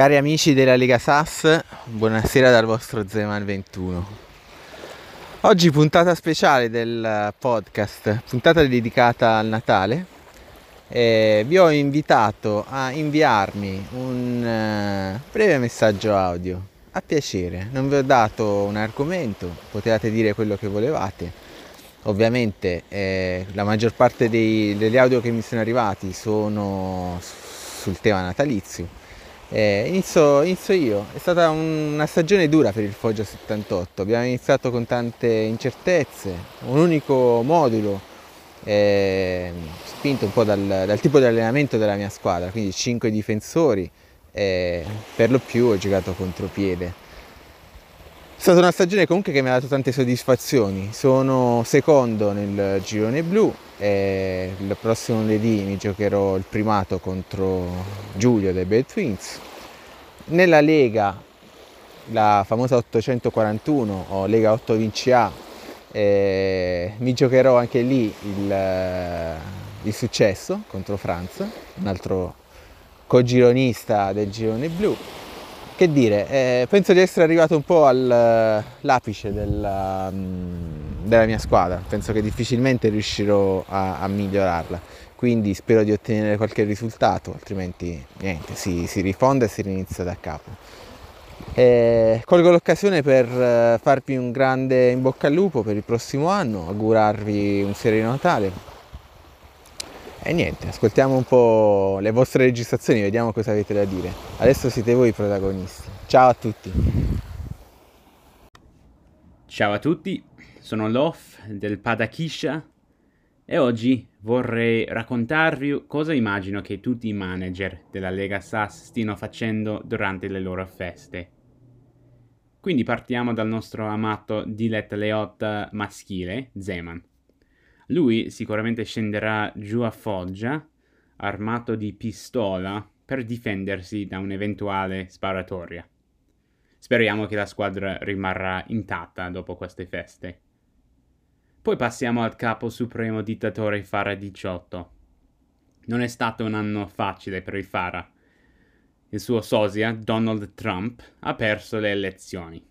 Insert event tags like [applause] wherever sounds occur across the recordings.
Cari amici della Lega SAS, buonasera dal vostro Zeman 21. Oggi puntata speciale del podcast, puntata dedicata al Natale. Eh, vi ho invitato a inviarmi un uh, breve messaggio audio, a piacere. Non vi ho dato un argomento, potevate dire quello che volevate. Ovviamente eh, la maggior parte dei, degli audio che mi sono arrivati sono sul tema natalizio eh, inizio, inizio, io, è stata un, una stagione dura per il Foggia 78, abbiamo iniziato con tante incertezze, un unico modulo, eh, spinto un po' dal, dal, tipo di allenamento della mia squadra, quindi 5 difensori, eh, per lo più ho giocato contropiede. È stata una stagione comunque che mi ha dato tante soddisfazioni, sono secondo nel girone blu, e il prossimo lunedì mi giocherò il primato contro Giulio dei Bell Twins. Nella Lega, la famosa 841 o Lega 8 Vinci A, eh, mi giocherò anche lì il, il successo contro Franz, un altro cogironista del girone blu che dire, eh, penso di essere arrivato un po' all'apice della, mm, della, mia squadra, penso che difficilmente riuscirò a, a, migliorarla, quindi spero di ottenere qualche risultato, altrimenti niente, si, si rifonda e si rinizia da capo. Eh, colgo l'occasione per eh, farvi un grande in bocca al lupo per il prossimo anno, augurarvi un sereno Natale, e niente, ascoltiamo un po' le vostre registrazioni, vediamo cosa avete da dire. Adesso siete voi i protagonisti. Ciao a tutti. Ciao a tutti, sono Lof del Padakisha e oggi vorrei raccontarvi cosa immagino che tutti i manager della Lega SAS stiano facendo durante le loro feste. Quindi partiamo dal nostro amato Dilet Leotta maschile, Zeman. Lui sicuramente scenderà giù a Foggia, armato di pistola, per difendersi da un'eventuale sparatoria. Speriamo che la squadra rimarrà intatta dopo queste feste. Poi passiamo al capo supremo dittatore Fara 18. Non è stato un anno facile per il Fara. Il suo sosia, Donald Trump, ha perso le elezioni.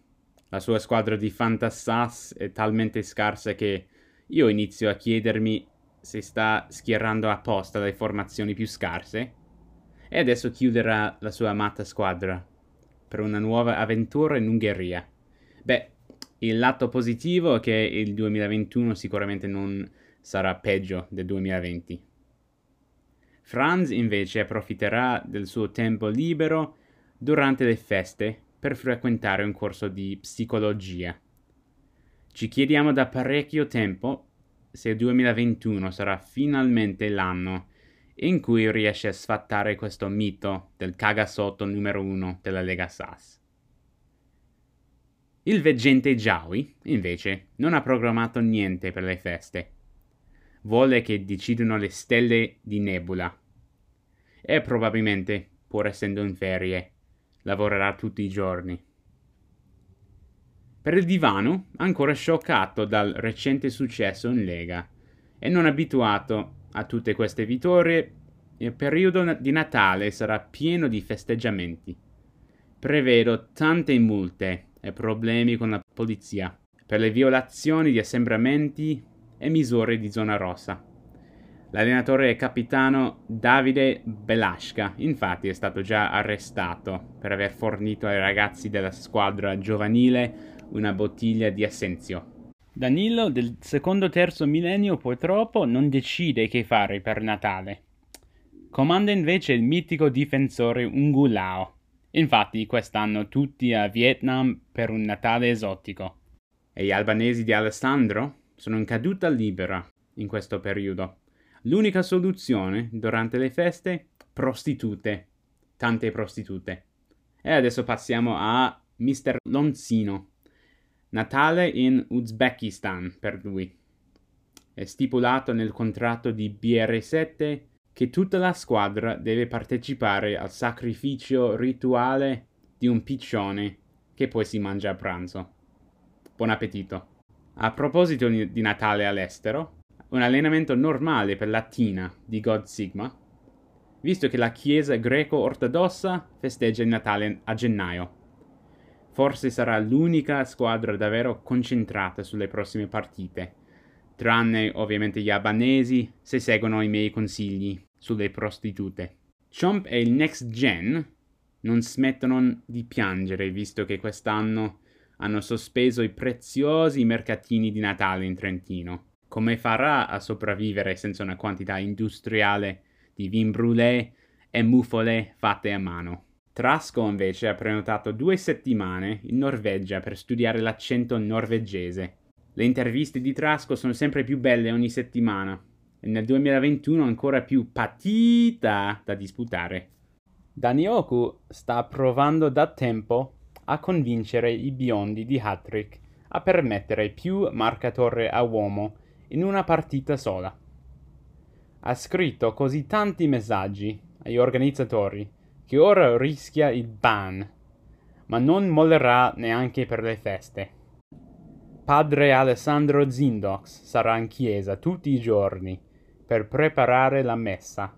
La sua squadra di fantassas è talmente scarsa che io inizio a chiedermi se sta schierando apposta le formazioni più scarse e adesso chiuderà la sua amata squadra per una nuova avventura in Ungheria. Beh, il lato positivo è che il 2021 sicuramente non sarà peggio del 2020. Franz invece approfitterà del suo tempo libero durante le feste per frequentare un corso di psicologia. Ci chiediamo da parecchio tempo se il 2021 sarà finalmente l'anno in cui riesce a sfatare questo mito del cagasotto numero uno della Lega SAS. Il veggente Jaui, invece, non ha programmato niente per le feste. Vuole che decidano le stelle di Nebula. E probabilmente, pur essendo in ferie, lavorerà tutti i giorni. Per il divano, ancora scioccato dal recente successo in Lega e non abituato a tutte queste vittorie, il periodo di Natale sarà pieno di festeggiamenti. Prevedo tante multe e problemi con la polizia per le violazioni di assembramenti e misure di zona rossa. L'allenatore e capitano Davide Belasca, infatti, è stato già arrestato per aver fornito ai ragazzi della squadra giovanile una bottiglia di Assenzio. Danilo del secondo terzo millennio purtroppo non decide che fare per Natale. Comanda invece il mitico difensore Ungulao. Infatti quest'anno tutti a Vietnam per un Natale esotico. E gli albanesi di Alessandro sono in caduta libera in questo periodo. L'unica soluzione durante le feste? Prostitute. Tante prostitute. E adesso passiamo a Mr. Lonzino. Natale in Uzbekistan per lui. È stipulato nel contratto di BR7 che tutta la squadra deve partecipare al sacrificio rituale di un piccione che poi si mangia a pranzo. Buon appetito. A proposito di Natale all'estero, un allenamento normale per la Tina di God Sigma visto che la Chiesa greco-ortodossa festeggia il Natale a gennaio. Forse sarà l'unica squadra davvero concentrata sulle prossime partite, tranne ovviamente gli albanesi se seguono i miei consigli sulle prostitute. Chomp e il Next Gen non smettono di piangere visto che quest'anno hanno sospeso i preziosi mercatini di Natale in Trentino. Come farà a sopravvivere senza una quantità industriale di vin brûlé e mufole fatte a mano? Trasco invece ha prenotato due settimane in Norvegia per studiare l'accento norvegese. Le interviste di Trasco sono sempre più belle ogni settimana e nel 2021 ancora più patita da disputare. Danioku sta provando da tempo a convincere i biondi di Hattrick a permettere più marcatore a uomo in una partita sola. Ha scritto così tanti messaggi agli organizzatori che ora rischia il ban, ma non mollerà neanche per le feste. Padre Alessandro Zindox sarà in chiesa tutti i giorni per preparare la messa.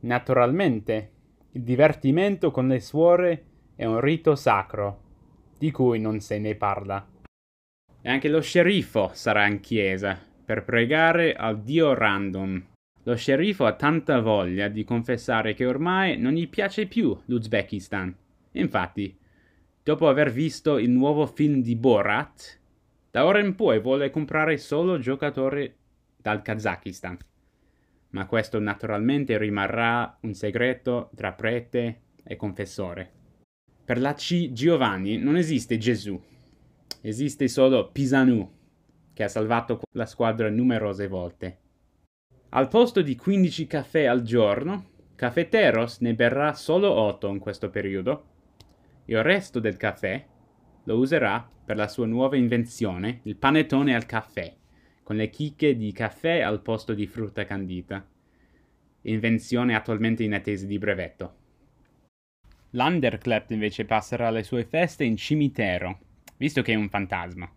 Naturalmente, il divertimento con le suore è un rito sacro, di cui non se ne parla. E anche lo sceriffo sarà in chiesa per pregare al dio random. Lo sceriffo ha tanta voglia di confessare che ormai non gli piace più l'Uzbekistan. Infatti, dopo aver visto il nuovo film di Borat, da ora in poi vuole comprare solo giocatori dal Kazakistan ma questo naturalmente rimarrà un segreto tra prete e confessore. Per la C Giovanni non esiste Gesù, esiste solo Pisanu, che ha salvato la squadra numerose volte. Al posto di 15 caffè al giorno, Cafeteros ne berrà solo 8 in questo periodo. Il resto del caffè lo userà per la sua nuova invenzione, il panettone al caffè con le chicche di caffè al posto di frutta candita. Invenzione attualmente in attesa di brevetto. L'Underclap invece passerà le sue feste in cimitero, visto che è un fantasma.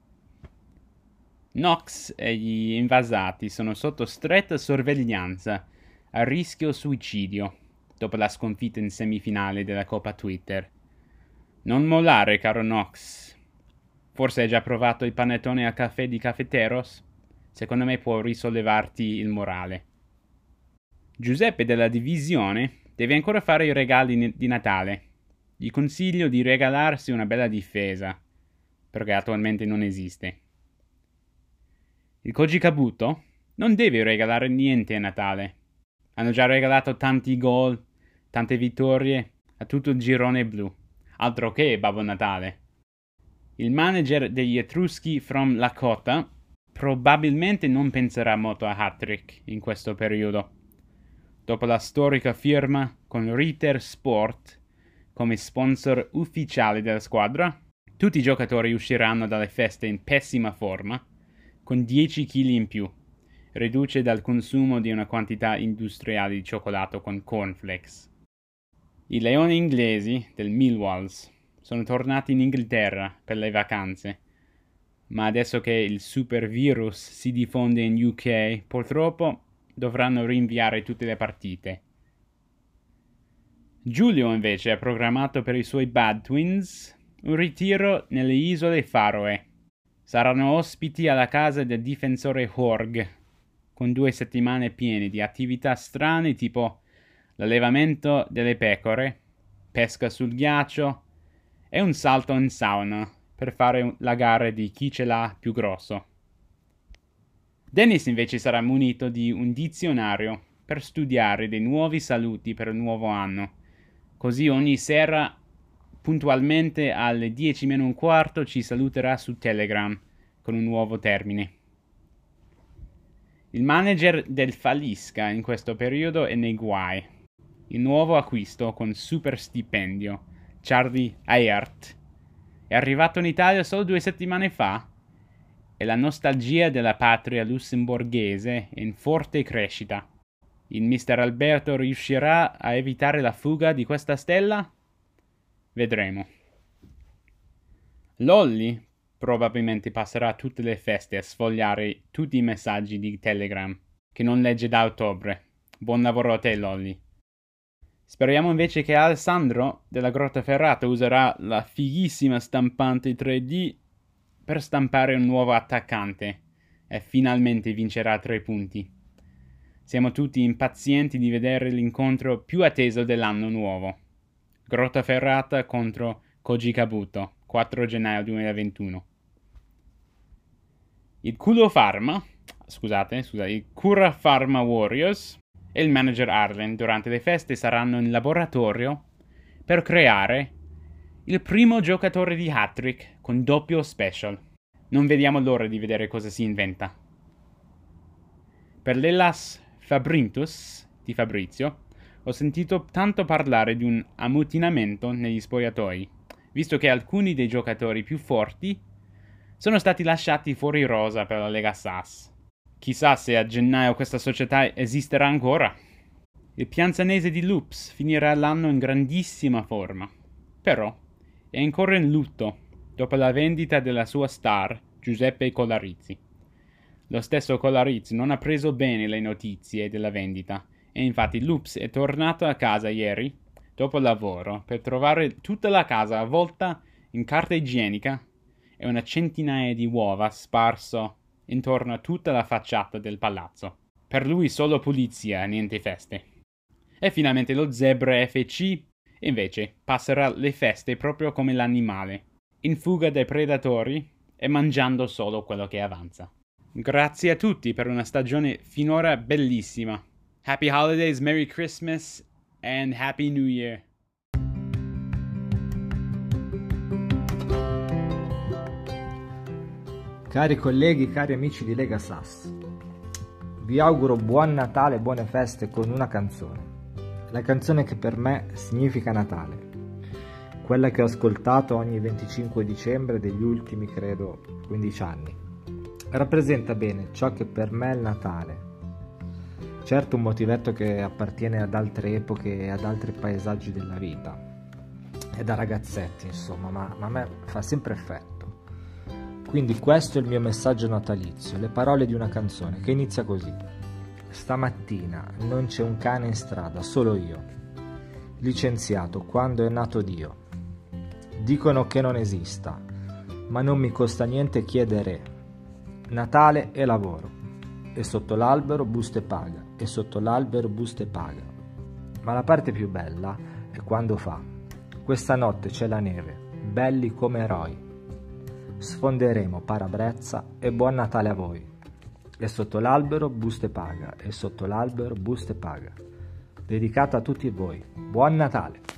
Nox e gli invasati sono sotto stretta sorveglianza, a rischio suicidio, dopo la sconfitta in semifinale della Coppa Twitter. Non mollare, caro Nox. Forse hai già provato il panettone a caffè di Cafeteros? secondo me può risollevarti il morale. Giuseppe della divisione deve ancora fare i regali di Natale. Gli consiglio di regalarsi una bella difesa, perché attualmente non esiste. Il Koji Kabuto non deve regalare niente a Natale. Hanno già regalato tanti gol, tante vittorie a tutto il girone blu. Altro che Babbo Natale. Il manager degli Etruschi from Lakota probabilmente non penserà molto a Hattrick in questo periodo. Dopo la storica firma con Ritter Sport come sponsor ufficiale della squadra, tutti i giocatori usciranno dalle feste in pessima forma, con 10 kg in più, riduce dal consumo di una quantità industriale di cioccolato con cornflakes. I leoni inglesi del Millwalls sono tornati in Inghilterra per le vacanze ma adesso che il super virus si diffonde in UK, purtroppo dovranno rinviare tutte le partite. Giulio invece ha programmato per i suoi Bad Twins un ritiro nelle isole Faroe. Saranno ospiti alla casa del difensore Horg, con due settimane piene di attività strane tipo l'allevamento delle pecore, pesca sul ghiaccio e un salto in sauna per fare la gara di chi ce l'ha più grosso. Dennis invece sarà munito di un dizionario per studiare dei nuovi saluti per il nuovo anno. Così ogni sera, puntualmente alle 10 meno un quarto, ci saluterà su Telegram con un nuovo termine. Il manager del Falisca in questo periodo è nei guai. Il nuovo acquisto con super stipendio, Charlie Ayart, è arrivato in Italia solo due settimane fa e la nostalgia della patria lussemburghese è in forte crescita. Il mister Alberto riuscirà a evitare la fuga di questa stella? Vedremo. Lolly probabilmente passerà tutte le feste a sfogliare tutti i messaggi di Telegram che non legge da ottobre. Buon lavoro a te, Lolly. Speriamo invece che Alessandro della Grotta Ferrata userà la fighissima stampante 3D per stampare un nuovo attaccante e finalmente vincerà tre punti. Siamo tutti impazienti di vedere l'incontro più atteso dell'anno nuovo. Grotta Ferrata contro Koji Kabuto, 4 gennaio 2021. Il Culo Pharma, scusate, scusate, il Cura Pharma Warriors e il manager Arlen durante le feste saranno in laboratorio per creare il primo giocatore di hat-trick con doppio special. Non vediamo l'ora di vedere cosa si inventa. Per l'Elas Fabrintus di Fabrizio ho sentito tanto parlare di un ammutinamento negli spogliatoi, visto che alcuni dei giocatori più forti sono stati lasciati fuori rosa per la Lega SAS. Chissà se a gennaio questa società esisterà ancora. Il pianzanese di Loops finirà l'anno in grandissima forma, però è ancora in lutto dopo la vendita della sua star Giuseppe Colarizzi. Lo stesso Colarizzi non ha preso bene le notizie della vendita e infatti Loops è tornato a casa ieri, dopo il lavoro, per trovare tutta la casa avvolta in carta igienica e una centinaia di uova sparso intorno a tutta la facciata del palazzo. Per lui solo pulizia, niente feste. E finalmente lo zebra FC invece passerà le feste proprio come l'animale, in fuga dai predatori e mangiando solo quello che avanza. Grazie a tutti per una stagione finora bellissima. Happy Holidays, Merry Christmas and Happy New Year. Cari colleghi, cari amici di Lega Sass, vi auguro buon Natale e buone feste con una canzone. La canzone che per me significa Natale, quella che ho ascoltato ogni 25 dicembre degli ultimi, credo, 15 anni. Rappresenta bene ciò che per me è il Natale. Certo un motivetto che appartiene ad altre epoche e ad altri paesaggi della vita. È da ragazzetti, insomma, ma, ma a me fa sempre effetto. Quindi questo è il mio messaggio natalizio, le parole di una canzone che inizia così. Stamattina non c'è un cane in strada, solo io. Licenziato quando è nato Dio. Dicono che non esista, ma non mi costa niente chiedere. Natale e lavoro. E sotto l'albero buste paga, e sotto l'albero buste paga. Ma la parte più bella è quando fa. Questa notte c'è la neve, belli come eroi sfonderemo parabrezza e buon Natale a voi. E sotto l'albero buste paga, e sotto l'albero buste paga. Dedicata a tutti voi. Buon Natale!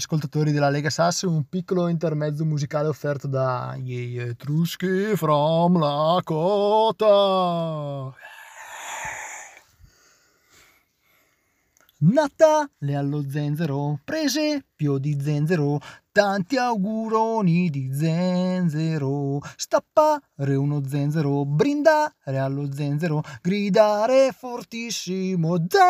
Ascoltatori della Lega Sass un piccolo intermezzo musicale offerto da gli Etruschi from Lakota. Natale allo zenzero, prese più di zenzero, tanti auguroni di zenzero, stappare uno zenzero, brindare allo zenzero, gridare fortissimo zenzero.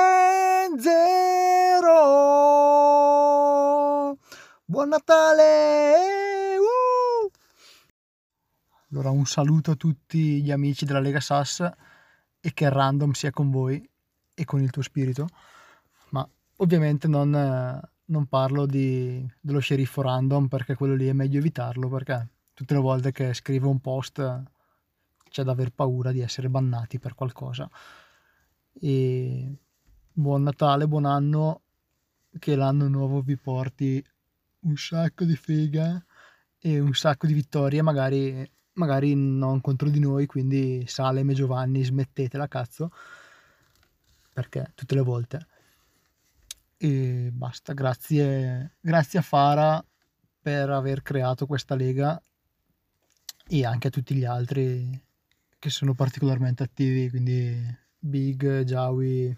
Buon Natale! Uh! Allora un saluto a tutti gli amici della Lega Sass e che random sia con voi e con il tuo spirito ma ovviamente non, non parlo di- dello sceriffo random perché quello lì è meglio evitarlo perché tutte le volte che scrivo un post c'è da aver paura di essere bannati per qualcosa. E buon Natale, buon anno, che l'anno nuovo vi porti un sacco di figa e un sacco di vittorie, magari, magari non contro di noi, quindi Salem e Giovanni smettetela cazzo, perché tutte le volte e basta. Grazie, grazie a Fara per aver creato questa lega e anche a tutti gli altri che sono particolarmente attivi, quindi Big, Jawi,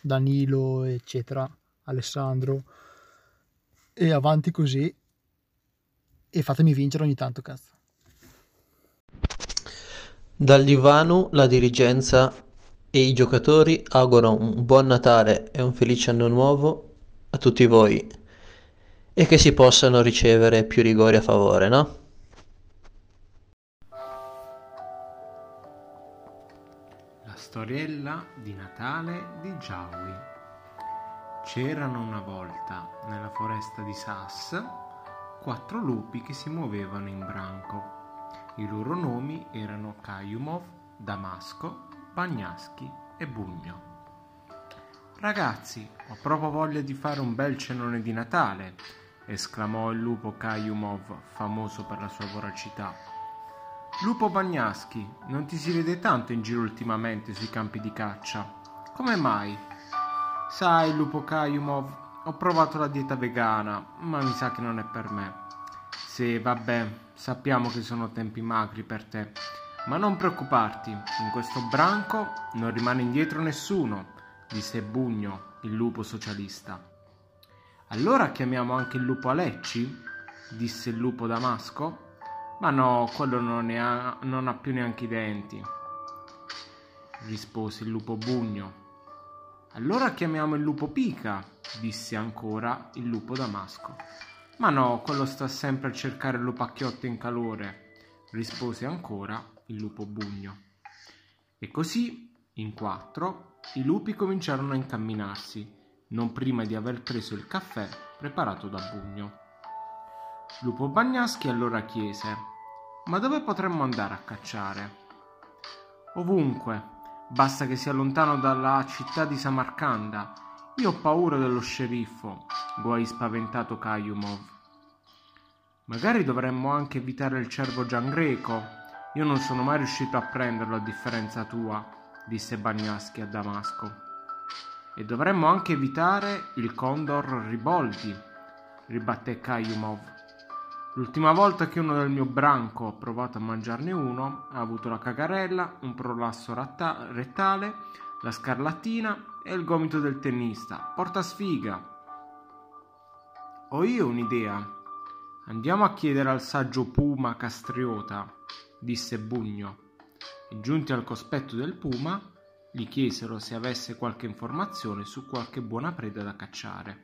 Danilo, eccetera, Alessandro. E avanti così e fatemi vincere ogni tanto, cazzo. Dal divano la dirigenza e i giocatori augurano un buon Natale e un felice anno nuovo a tutti voi e che si possano ricevere più rigori a favore, no? La storiella di Natale di Giaui. C'erano una volta nella foresta di Sass quattro lupi che si muovevano in branco. I loro nomi erano Kayumov, Damasco, Bagnaschi e Bugno. Ragazzi, ho proprio voglia di fare un bel cenone di Natale, esclamò il lupo Kayumov, famoso per la sua voracità. Lupo Bagnaschi, non ti si vede tanto in giro ultimamente sui campi di caccia. Come mai? Sai, Lupo Kayumov, ho provato la dieta vegana, ma mi sa che non è per me. Sì, vabbè, sappiamo che sono tempi magri per te, ma non preoccuparti, in questo branco non rimane indietro nessuno, disse Bugno, il lupo socialista. Allora chiamiamo anche il lupo Alecci? disse il lupo Damasco. Ma no, quello non, ha, non ha più neanche i denti, rispose il lupo Bugno. Allora chiamiamo il lupo Pica, disse ancora il lupo Damasco. Ma no, quello sta sempre a cercare lupacchiotte in calore, rispose ancora il lupo Bugno. E così, in quattro, i lupi cominciarono a incamminarsi, non prima di aver preso il caffè preparato da Bugno. Lupo Bagnaschi allora chiese: Ma dove potremmo andare a cacciare? Ovunque, basta che sia lontano dalla città di Samarcanda. Io ho paura dello sceriffo, guai spaventato Kayumov. Magari dovremmo anche evitare il cervo Giangreco. Io non sono mai riuscito a prenderlo a differenza tua, disse Bagnaschi a Damasco. E dovremmo anche evitare il Condor Riboldi, ribatté Kayumov. L'ultima volta che uno del mio branco ha provato a mangiarne uno ha avuto la cagarella, un prolasso ratta- rettale, la scarlattina e il gomito del tennista. Porta sfiga! Ho io un'idea. Andiamo a chiedere al saggio Puma Castriota, disse Bugno. E giunti al cospetto del Puma, gli chiesero se avesse qualche informazione su qualche buona preda da cacciare.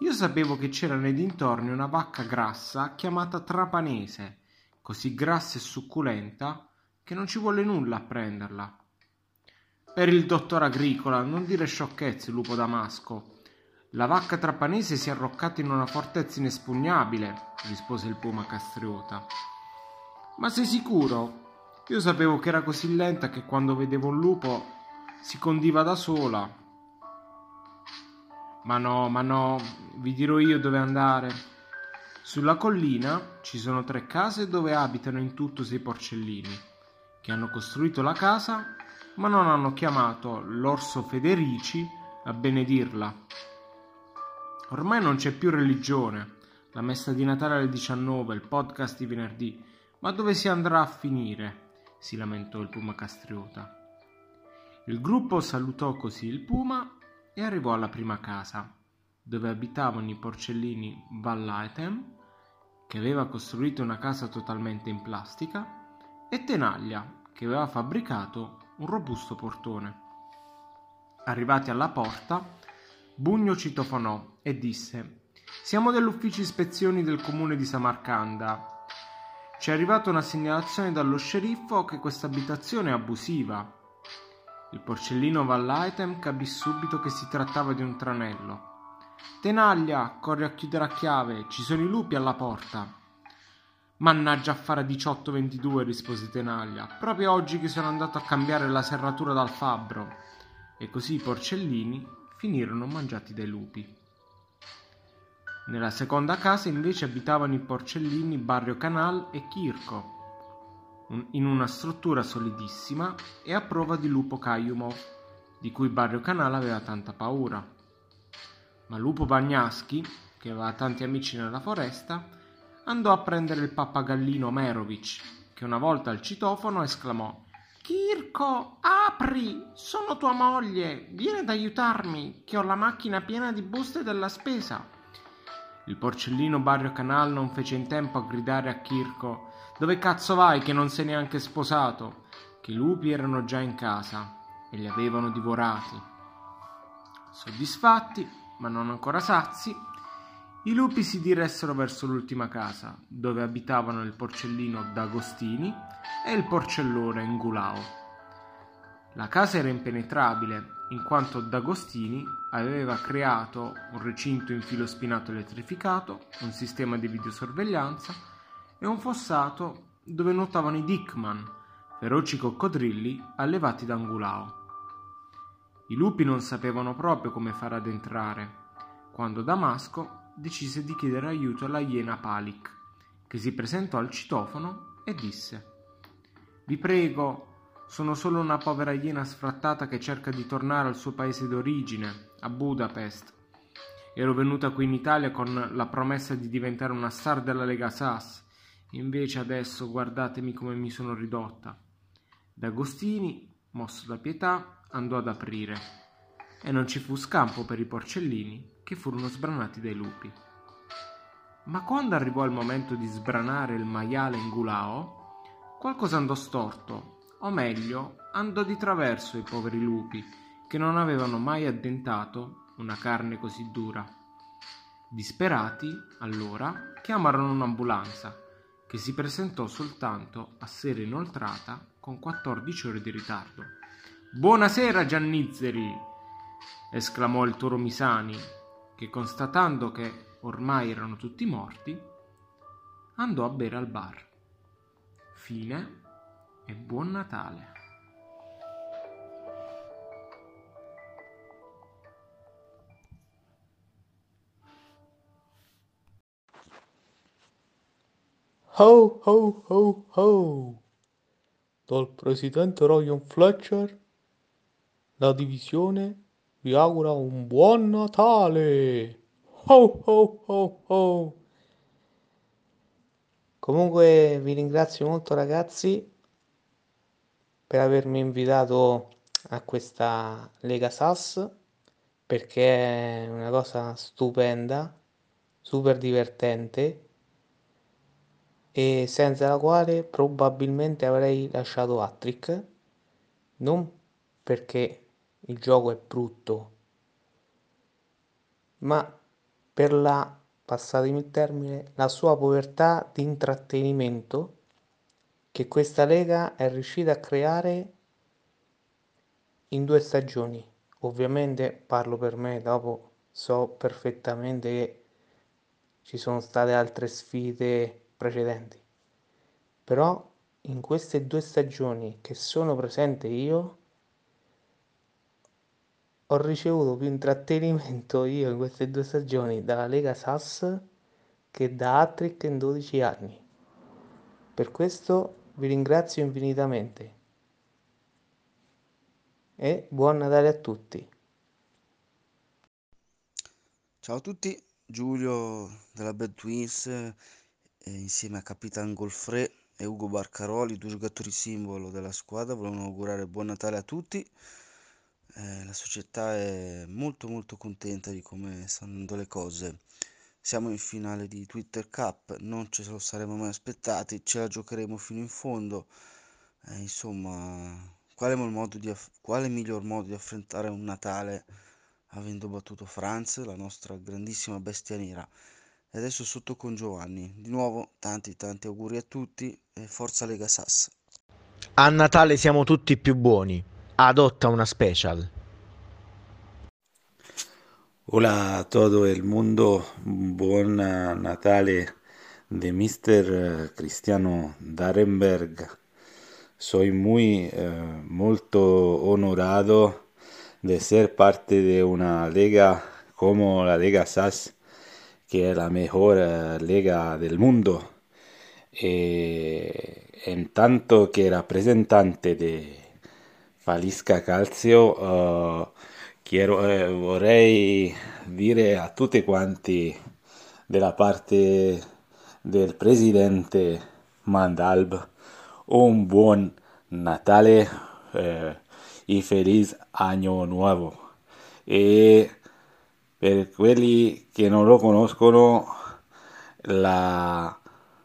Io sapevo che c'era nei dintorni una vacca grassa chiamata trapanese, così grassa e succulenta che non ci vuole nulla a prenderla. Per il dottor Agricola, non dire sciocchezze, lupo damasco. La vacca trapanese si è arroccata in una fortezza inespugnabile, rispose il puma castriota. Ma sei sicuro? Io sapevo che era così lenta che quando vedevo un lupo si condiva da sola. Ma no, ma no, vi dirò io dove andare. Sulla collina ci sono tre case dove abitano in tutto sei porcellini, che hanno costruito la casa, ma non hanno chiamato l'orso Federici a benedirla. Ormai non c'è più religione, la messa di Natale alle 19, il podcast di venerdì, ma dove si andrà a finire? si lamentò il puma castriota. Il gruppo salutò così il puma e arrivò alla prima casa, dove abitavano i porcellini Vallaetem, che aveva costruito una casa totalmente in plastica, e Tenaglia, che aveva fabbricato un robusto portone. Arrivati alla porta, Bugno citofonò e disse Siamo dell'ufficio ispezioni del comune di Samarcanda. Ci è arrivata una segnalazione dallo sceriffo che questa abitazione è abusiva. Il porcellino Vallaitem capì subito che si trattava di un tranello. Tenaglia, corri a chiudere a chiave, ci sono i lupi alla porta. Mannaggia affare 1822, rispose Tenaglia, proprio oggi che sono andato a cambiare la serratura dal fabbro. E così i porcellini finirono mangiati dai lupi. Nella seconda casa invece abitavano i porcellini Barrio Canal e Kirko, in una struttura solidissima e a prova di lupo Kayumov, di cui Barrio Canal aveva tanta paura. Ma Lupo Bagnaschi, che aveva tanti amici nella foresta, andò a prendere il pappagallino Merovic, che una volta al citofono esclamò Kirko, apri! Sono tua moglie! Vieni ad aiutarmi, che ho la macchina piena di buste della spesa. Il porcellino Barrio Canal non fece in tempo a gridare a Kirko Dove cazzo vai che non sei neanche sposato? Che i lupi erano già in casa e li avevano divorati. Soddisfatti, ma non ancora sazi, i lupi si diressero verso l'ultima casa, dove abitavano il porcellino D'Agostini e il porcellone Ngulao. La casa era impenetrabile, in quanto D'Agostini aveva creato un recinto in filo spinato elettrificato, un sistema di videosorveglianza e un fossato dove nuotavano i Dickman, feroci coccodrilli allevati da Ngulao. I lupi non sapevano proprio come far ad entrare, quando Damasco decise di chiedere aiuto alla iena Palik, che si presentò al citofono e disse Vi prego, sono solo una povera iena sfrattata che cerca di tornare al suo paese d'origine, a Budapest. Ero venuta qui in Italia con la promessa di diventare una star della Lega Sass, invece adesso guardatemi come mi sono ridotta. D'Agostini, mosso da pietà, andò ad aprire e non ci fu scampo per i porcellini che furono sbranati dai lupi. Ma quando arrivò il momento di sbranare il maiale Ngulao, qualcosa andò storto, o meglio, andò di traverso ai poveri lupi, che non avevano mai addentato una carne così dura. Disperati, allora, chiamarono un'ambulanza, che si presentò soltanto a sera inoltrata con 14 ore di ritardo. Buonasera Giannizzeri! esclamò il toro Misani, che constatando che ormai erano tutti morti, andò a bere al bar. Fine e buon Natale. Ho ho ho ho! Dal presidente Ryan Fletcher, la divisione vi augura un buon Natale. Ho ho ho ho. Comunque vi ringrazio molto ragazzi per avermi invitato a questa Lega SAS perché è una cosa stupenda, super divertente e senza la quale probabilmente avrei lasciato Attrick, non perché il gioco è brutto, ma per la, passatemi il termine, la sua povertà di intrattenimento che questa lega è riuscita a creare in due stagioni. Ovviamente parlo per me, dopo so perfettamente che ci sono state altre sfide precedenti. Però in queste due stagioni che sono presente io ho ricevuto più intrattenimento [laughs] io in queste due stagioni dalla Lega Sass che da Attrick in 12 anni. Per questo vi ringrazio infinitamente e buon Natale a tutti. Ciao a tutti, Giulio della Bad Twins eh, insieme a Capitan Golfre e Ugo Barcaroli, due giocatori simbolo della squadra, volevano augurare buon Natale a tutti. Eh, la società è molto molto contenta di come stanno andando le cose. Siamo in finale di Twitter Cup, non ce lo saremmo mai aspettati, ce la giocheremo fino in fondo. Eh, insomma, quale, aff- quale miglior modo di affrontare un Natale avendo battuto Franz, la nostra grandissima bestia nera? E adesso sotto con Giovanni. Di nuovo, tanti tanti auguri a tutti e forza Lega Sass. A Natale siamo tutti più buoni. Adotta una special. Hola a todo el mundo, buon Natale de Mr. Cristiano Darenberg. Soy muy eh, molto honorado de ser parte de una liga como la Liga SAS, que es la mejor eh, liga del mundo. E en tanto que representante de Falisca Calcio, eh, quiero, eh, vorrei dire a tutti quanti della parte del presidente Mandalb un buon Natale eh, y feliz año nuovo. E per quelli che non lo conoscono, la,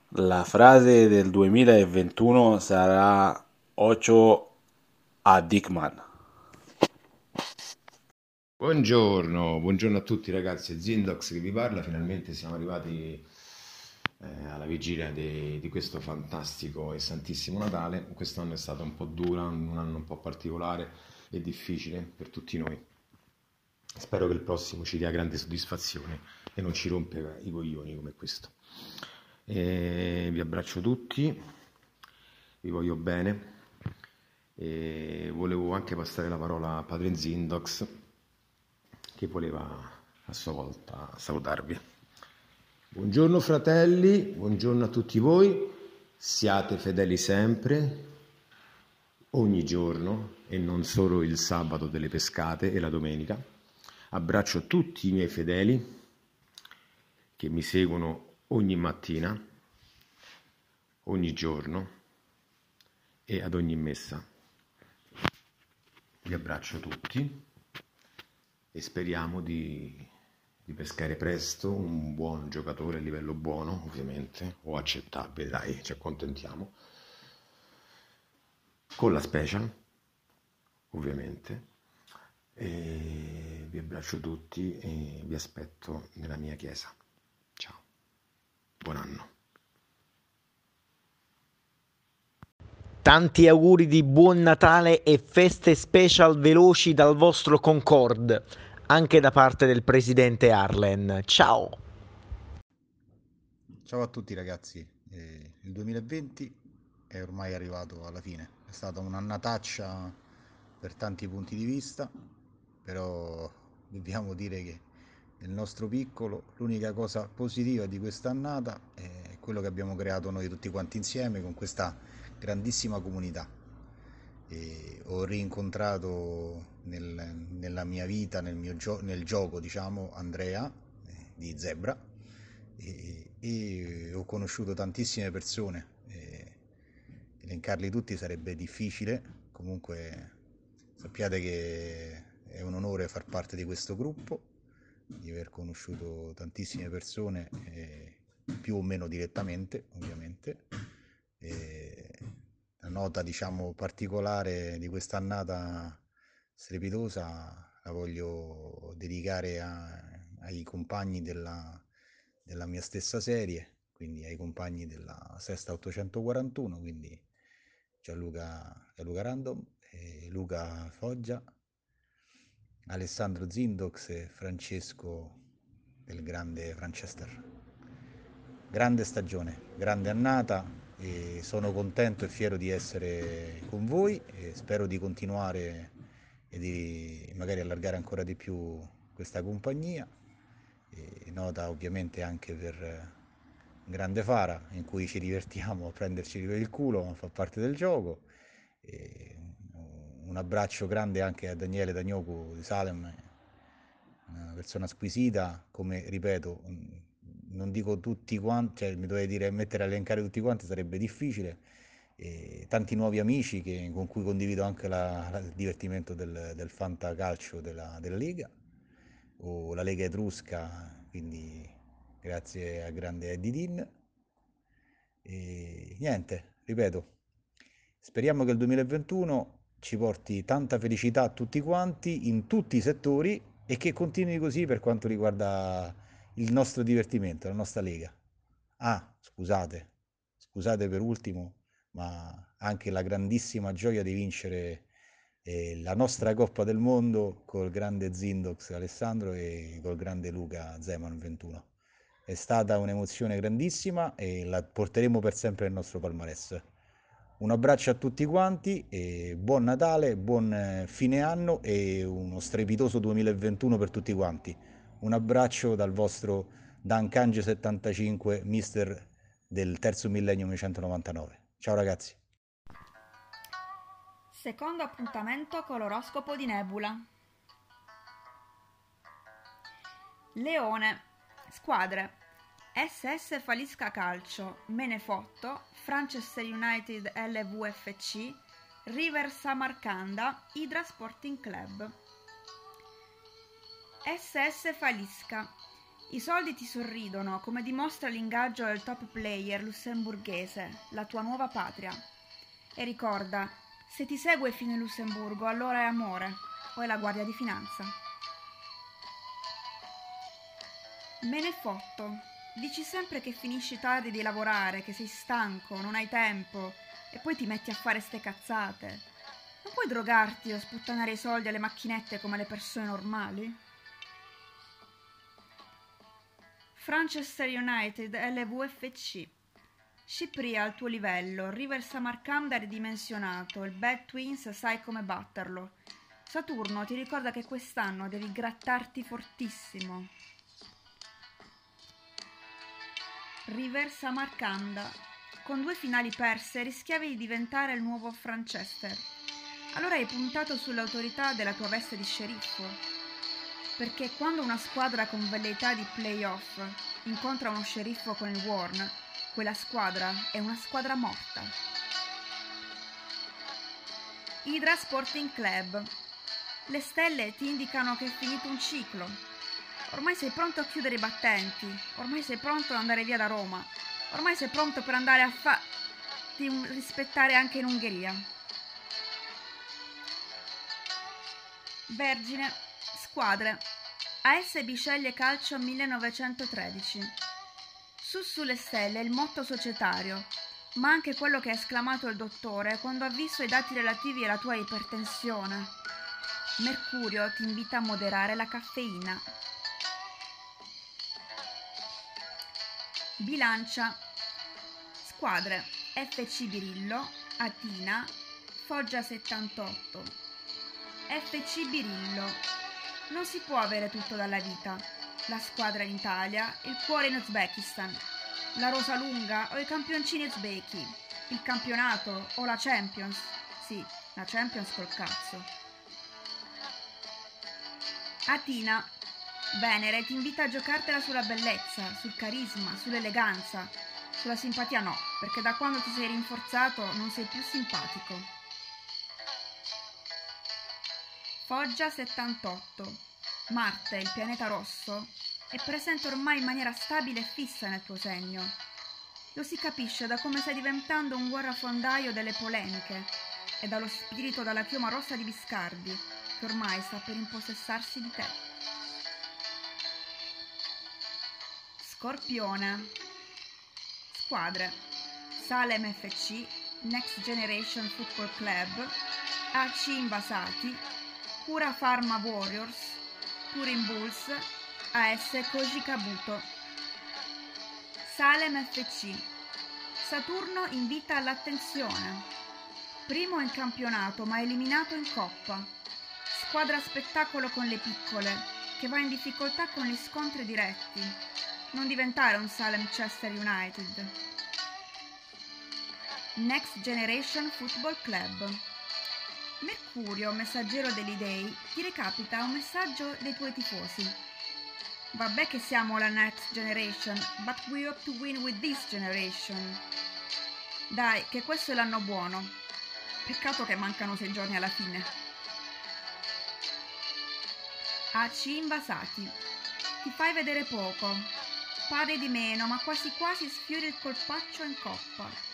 la frase del 2021 sarà 8 a Dickman. Buongiorno, buongiorno a tutti ragazzi, è Zindox che vi parla, finalmente siamo arrivati eh, alla vigilia di, di, questo fantastico e santissimo Natale. Quest'anno è stato un po' dura, un anno un po' particolare e difficile per tutti noi. Spero che il prossimo ci dia grande soddisfazione e non ci rompe i coglioni come questo. E vi abbraccio tutti, vi voglio bene e volevo anche passare la parola a Padre Zindox che voleva a sua volta salutarvi. Buongiorno fratelli, buongiorno a tutti voi, siate fedeli sempre, ogni giorno e non solo il sabato delle pescate e la domenica. Abbraccio tutti i miei fedeli che mi seguono ogni mattina, ogni giorno e ad ogni messa. Vi abbraccio tutti e speriamo di di pescare presto un buon giocatore a livello buono, ovviamente, o accettabile, dai, ci accontentiamo. Con la special, ovviamente. E vi abbraccio tutti e vi aspetto nella mia chiesa. Ciao. Buon anno. Tanti auguri di buon Natale e feste special veloci dal vostro Concord anche da parte del presidente Arlen. Ciao! Ciao a tutti ragazzi, eh, il 2020 è ormai arrivato alla fine, è stata un'annataccia per tanti punti di vista, però dobbiamo dire che nel nostro piccolo l'unica cosa positiva di questa annata è quello che abbiamo creato noi tutti quanti insieme con questa grandissima comunità. E ho rincontrato nel, nella mia vita, nel, mio gio- nel gioco, diciamo, Andrea eh, di Zebra e, e ho conosciuto tantissime persone. Elencarli tutti sarebbe difficile, comunque sappiate che è un onore far parte di questo gruppo, di aver conosciuto tantissime persone, eh, più o meno direttamente, ovviamente. E la nota, diciamo, particolare di quest'annata strepitosa la voglio dedicare a- ai compagni della, della mia stessa serie, quindi ai compagni della Sesta 841, quindi Gianluca, Gianluca Random, Luca Foggia, Alessandro Zindox e Francesco del grande Franchester. Grande stagione, grande annata e sono contento e fiero di essere con voi e spero di continuare e di magari allargare ancora di più questa compagnia. Nota ovviamente anche per Grande Fara in cui ci divertiamo a prenderci il culo, ma fa parte del gioco. E un abbraccio grande anche a Daniele Dagnoku di Salem, una persona squisita, come ripeto, non dico tutti quanti, cioè mi dovrei dire mettere a elencare tutti quanti sarebbe difficile. E tanti nuovi amici che- con cui condivido anche la- la- il divertimento del, del fantacalcio della, della Lega o la Lega Etrusca, quindi grazie al grande Eddie Dean. E niente, ripeto, speriamo che il 2021 ci porti tanta felicità a tutti quanti in tutti i settori e che continui così per quanto riguarda il nostro divertimento, la nostra Lega. Ah, scusate, scusate per ultimo, ma anche la grandissima gioia di vincere eh, la nostra Coppa del Mondo col grande Zindox Alessandro e col grande Luca Zeman 21. È stata un'emozione grandissima e la porteremo per sempre nel nostro palmarès. Un abbraccio a tutti quanti e buon Natale, buon eh, fine anno e uno strepitoso 2021 per tutti quanti. Un abbraccio dal vostro Dankange75, mister del terzo millennio 1999. Ciao ragazzi. Secondo appuntamento con l'oroscopo di Nebula. Leone. Squadre. SS Falisca Calcio, Menefotto, Manchester United LVFC, River Samarcanda, Hydra Sporting Club. SS Falisca. I soldi ti sorridono, come dimostra l'ingaggio del top player lussemburghese, la tua nuova patria. E ricorda, se ti segue fino in Lussemburgo, allora è amore o è la guardia di finanza. Me ne fotto. Dici sempre che finisci tardi di lavorare, che sei stanco, non hai tempo e poi ti metti a fare ste cazzate. Non puoi drogarti o sputtanare i soldi alle macchinette come le persone normali? Manchester United LVFC Cipria al tuo livello, River Samarcanda ridimensionato, il Bad Twins sai come batterlo. Saturno ti ricorda che quest'anno devi grattarti fortissimo. River Samarcanda. Con due finali perse rischiavi di diventare il nuovo Franchester. Allora hai puntato sull'autorità della tua veste di sceriffo. Perché quando una squadra con velleità di playoff incontra uno sceriffo con il Warn, quella squadra è una squadra morta. Hydra Sporting Club. Le stelle ti indicano che è finito un ciclo. Ormai sei pronto a chiudere i battenti, ormai sei pronto ad andare via da Roma, ormai sei pronto per andare a farti rispettare anche in Ungheria. Vergine, squadre. AS Biceglie Calcio 1913. Su sulle stelle il motto societario, ma anche quello che ha esclamato il dottore quando ha visto i dati relativi alla tua ipertensione. Mercurio ti invita a moderare la caffeina. Bilancia. Squadre. FC Birillo, Atina, Foggia 78. FC Birillo. Non si può avere tutto dalla vita. La squadra in Italia, il cuore in Uzbekistan, la rosa lunga o i campioncini uzbeki, il campionato o la Champions. Sì, la Champions col cazzo. Atina, Venere ti invita a giocartela sulla bellezza, sul carisma, sull'eleganza. Sulla simpatia no, perché da quando ti sei rinforzato non sei più simpatico. Foggia 78. Marte, il pianeta rosso, è presente ormai in maniera stabile e fissa nel tuo segno. Lo si capisce da come stai diventando un guerrafondaio delle polemiche e dallo spirito dalla chioma rossa di Biscardi, che ormai sta per impossessarsi di te. Scorpione. Squadre. Salem FC, Next Generation Football Club, AC Invasati, Cura Pharma Warriors, Turin Bulls, AS Koji Kabuto. Salem FC. Saturno invita all'attenzione. Primo in campionato ma eliminato in coppa. Squadra spettacolo con le piccole, che va in difficoltà con gli scontri diretti. Non diventare un Salem Chester United. Next Generation Football Club. Mercurio, messaggero degli dei, ti recapita un messaggio dei tuoi tifosi. Vabbè che siamo la next generation, but we hope to win with this generation. Dai, che questo è l'anno buono. Peccato che mancano sei giorni alla fine. AC invasati. Ti fai vedere poco. Parli di meno, ma quasi quasi sfiori il colpaccio in coppa.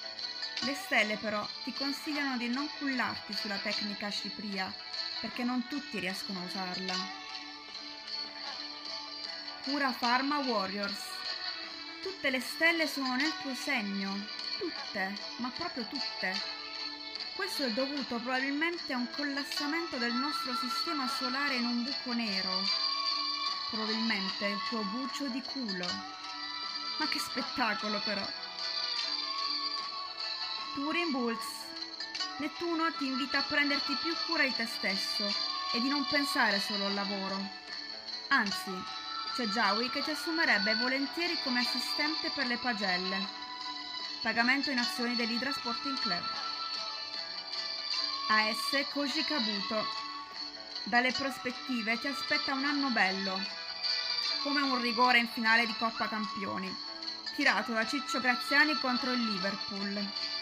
Le stelle però ti consigliano di non cullarti sulla tecnica cipria, perché non tutti riescono a usarla. Cura Pharma Warriors. Tutte le stelle sono nel tuo segno, tutte, ma proprio tutte. Questo è dovuto probabilmente a un collassamento del nostro sistema solare in un buco nero. Probabilmente il tuo bucio di culo. Ma che spettacolo però! Turing Bulls. Nettuno ti invita a prenderti più cura di te stesso e di non pensare solo al lavoro. Anzi, c'è Joey che ti assumerebbe volentieri come assistente per le pagelle. Pagamento in azioni dell'Hydra Sporting Club. AS Koji Kabuto. Dalle prospettive ti aspetta un anno bello, come un rigore in finale di Coppa Campioni, tirato da Ciccio Graziani contro il Liverpool.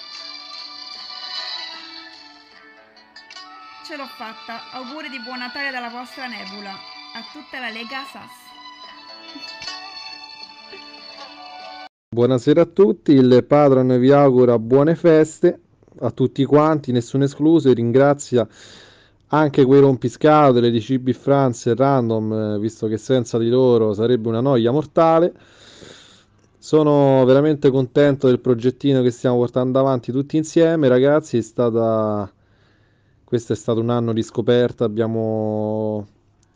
Ce l'ho fatta, auguri di buon Natale dalla vostra Nebula, a tutta la Lega SAS. Buonasera a tutti, il Patron vi augura buone feste a tutti quanti, nessuno escluso, e ringrazia anche quei rompiscatole di CB France e Random, eh, visto che senza di loro sarebbe una noia mortale. Sono veramente contento del progettino che stiamo portando avanti tutti insieme, ragazzi, è stata... questo è stato un anno di scoperta, abbiamo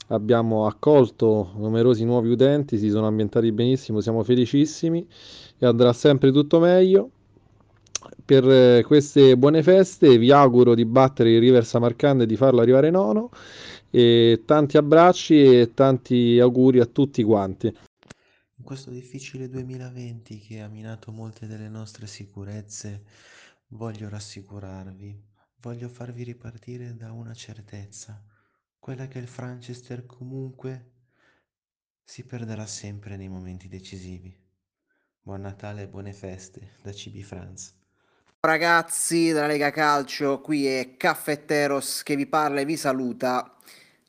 abbiamo accolto numerosi nuovi utenti, si sono ambientati benissimo, siamo felicissimi e andrà sempre tutto meglio. Per eh, queste buone feste vi auguro di battere il River Samarcanda e di farlo arrivare nono e tanti abbracci e tanti auguri a tutti quanti. In questo difficile 2020 che ha minato molte delle nostre sicurezze, voglio rassicurarvi, voglio farvi ripartire da una certezza quella che il Franchester comunque si perderà sempre nei momenti decisivi. Buon Natale e buone feste da CB France. Ragazzi della Lega Calcio, qui è Caffetteros che vi parla e vi saluta.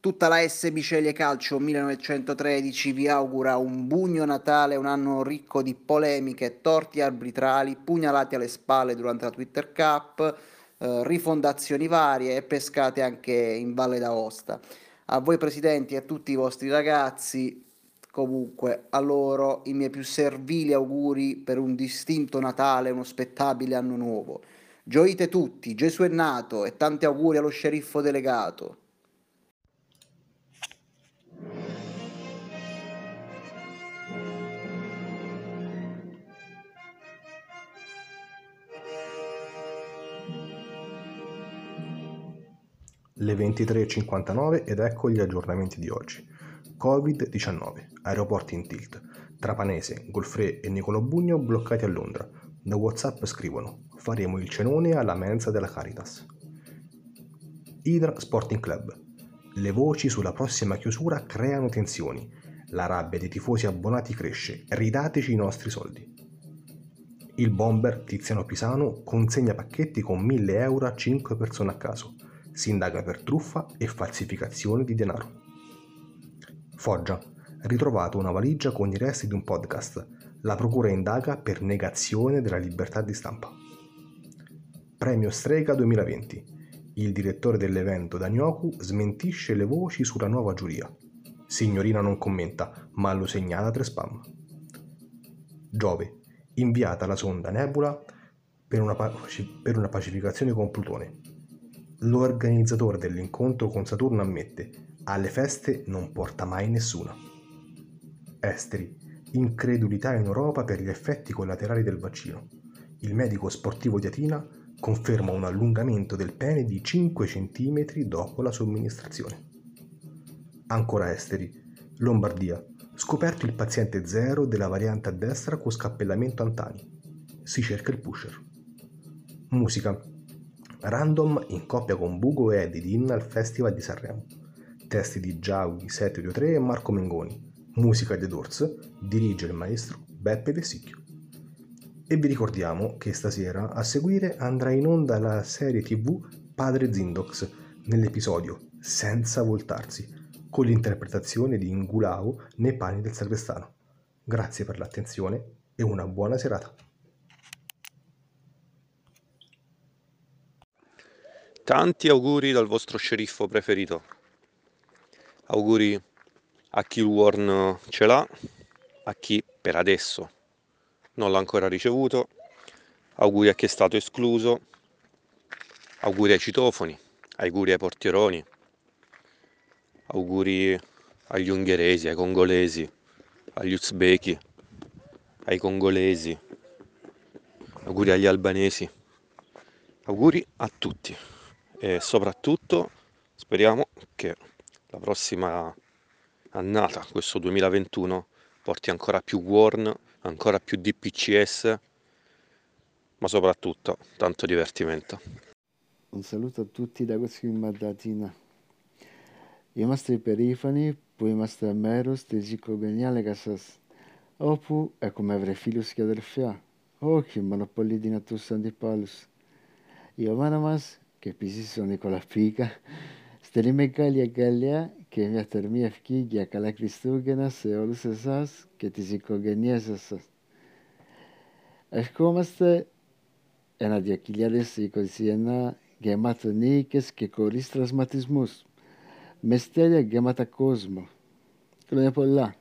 Tutta la SB Ceglie Calcio 1913 vi augura un bugno Natale, un anno ricco di polemiche, torti arbitrali, pugnalati alle spalle durante la Twitter Cup, eh, rifondazioni varie e pescate anche in Valle d'Aosta. A voi presidenti e a tutti i vostri ragazzi, comunque a loro i miei più servili auguri per un distinto Natale, uno spettabile anno nuovo. Gioite tutti, Gesù è nato e tanti auguri allo sceriffo delegato. Le 23.59 ed ecco gli aggiornamenti di oggi. Covid-19, aeroporti in tilt, Trapanese, Golfre e Nicolò Bugno bloccati a Londra. Da Whatsapp scrivono, faremo il cenone alla mensa della Caritas. Hydra Sporting Club, Le voci sulla prossima chiusura creano tensioni. La rabbia dei tifosi abbonati cresce. Ridateci i nostri soldi. Il bomber Tiziano Pisano consegna pacchetti con 1000 euro a 5 persone a caso. Si indaga per truffa e falsificazione di denaro. Foggia. Ritrovato una valigia con i resti di un podcast. La procura indaga per negazione della libertà di stampa. Premio Strega 2020. Il direttore dell'evento Danioku smentisce le voci sulla nuova giuria. Signorina non commenta, ma lo segnala tre spam. Giove. Inviata la sonda Nebula per una, paci- per una pacificazione con Plutone. L'organizzatore dell'incontro con Saturno ammette, alle feste non porta mai nessuna. Esteri. Incredulità in Europa per gli effetti collaterali del vaccino. Il medico sportivo di Atina conferma un allungamento del pene di 5 cm dopo la somministrazione. Ancora esteri. Lombardia. Scoperto il paziente zero della variante a destra con scappellamento Antani. Si cerca il pusher. Musica. Random in coppia con Bugo e Eddie Dean al Festival di Sanremo. Testi di Giaui 723 e Marco Mengoni. Musica di Doors. Dirige il maestro Beppe Vessicchio. E vi ricordiamo che stasera a seguire andrà in onda la serie tv Padre Zindox nell'episodio Senza voltarsi con l'interpretazione di Ingulao nei panni del sacrestano. Grazie per l'attenzione e una buona serata. Tanti auguri dal vostro sceriffo preferito. Auguri a chi il Warn ce l'ha, a chi per adesso non l'ha ancora ricevuto. Auguri a chi è stato escluso. Auguri ai citofoni, auguri ai portieroni. Auguri agli ungheresi, ai congolesi, agli uzbeki, ai congolesi. Auguri agli albanesi. Auguri a tutti e soprattutto speriamo che la prossima annata, questo 2021, porti ancora più Warn, ancora più DPCS, ma soprattutto tanto divertimento. Un saluto a tutti da questo in Madatina. Io mastri perifani, poi mastri meros, te zico geniale casas. Opu è come avrei filus. Oh, che monopoli di natus antipalus. Io manamas, che pisi sono con la pica. Stelime galia galia, che mi attermia fchiglia cala cristugenas e olus esas, che ti zico genies esas. Escomaste, e na diachiliades y cosiena, gematonikes que coristras matismus. Mesteria chiamata Cosmo, quello di là.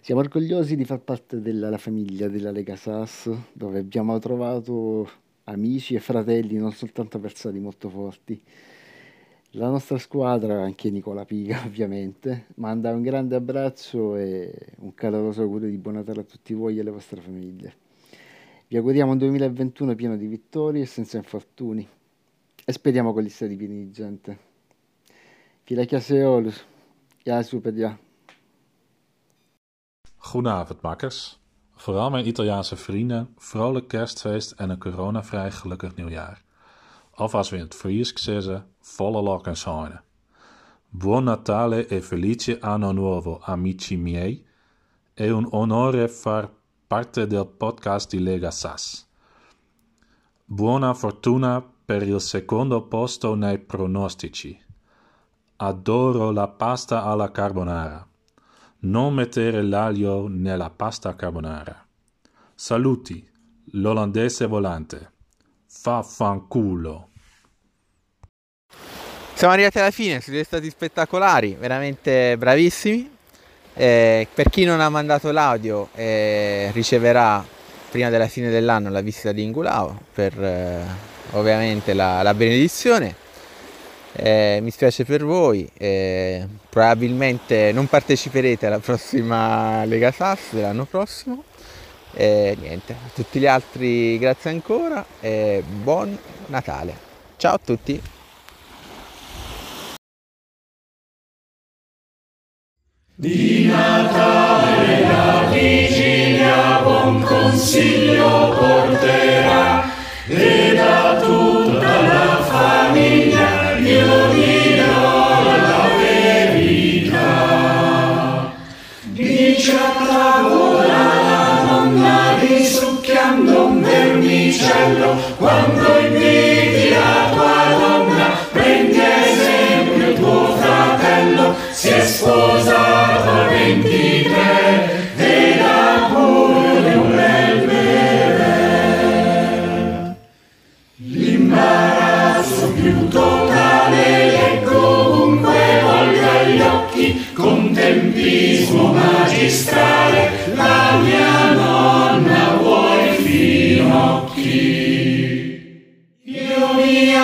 Siamo orgogliosi di far parte della famiglia della Lega Sass, dove abbiamo trovato amici e fratelli, non soltanto avversari molto forti. La nostra squadra, anche Nicola Piga [laughs] ovviamente, manda un grande abbraccio e un caloroso augurio di buon Natale a tutti voi e alle vostre famiglie. Vi auguriamo un 2021 pieno di vittorie e senza infortuni e speriamo con gli stati pieni di gente. Vielleicht Seolus. Ja, super, ja. Goedenavond, makkers. Vooral mijn Italiaanse vrienden, vrolijk kerstfeest en een coronavrij gelukkig nieuwjaar. Of als we in het Fries zeggen, volle lok en zoinen. Buon Natale e felice anno nuovo, amici miei. È un onore far parte del podcast di Lega Sass. Buona fortuna per il secondo posto nei pronostici. Adoro la pasta alla carbonara. Non mettere l'aglio nella pasta carbonara. Saluti, l'olandese volante. Fa fanculo. Siamo arrivati alla fine, siete stati spettacolari, veramente bravissimi. Eh, per chi non ha mandato l'audio eh, riceverà prima della fine dell'anno la visita di Ingulao per eh, ovviamente la, la benedizione. Eh, mi spiace per voi, eh, probabilmente non parteciperete alla prossima Lega Sass dell'anno prossimo. E niente, a tutti gli altri grazie ancora e buon Natale. Ciao a tutti! Di Natale la vigilia buon consiglio porterà bello quando invidi la tua donna prendi esempio tuo fratello si è sposato a 23 ed ha pure un bel bere l'imbarazzo più totale e comunque volga gli occhi con tempismo magistrale.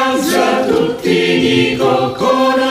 mangia, tutti dico con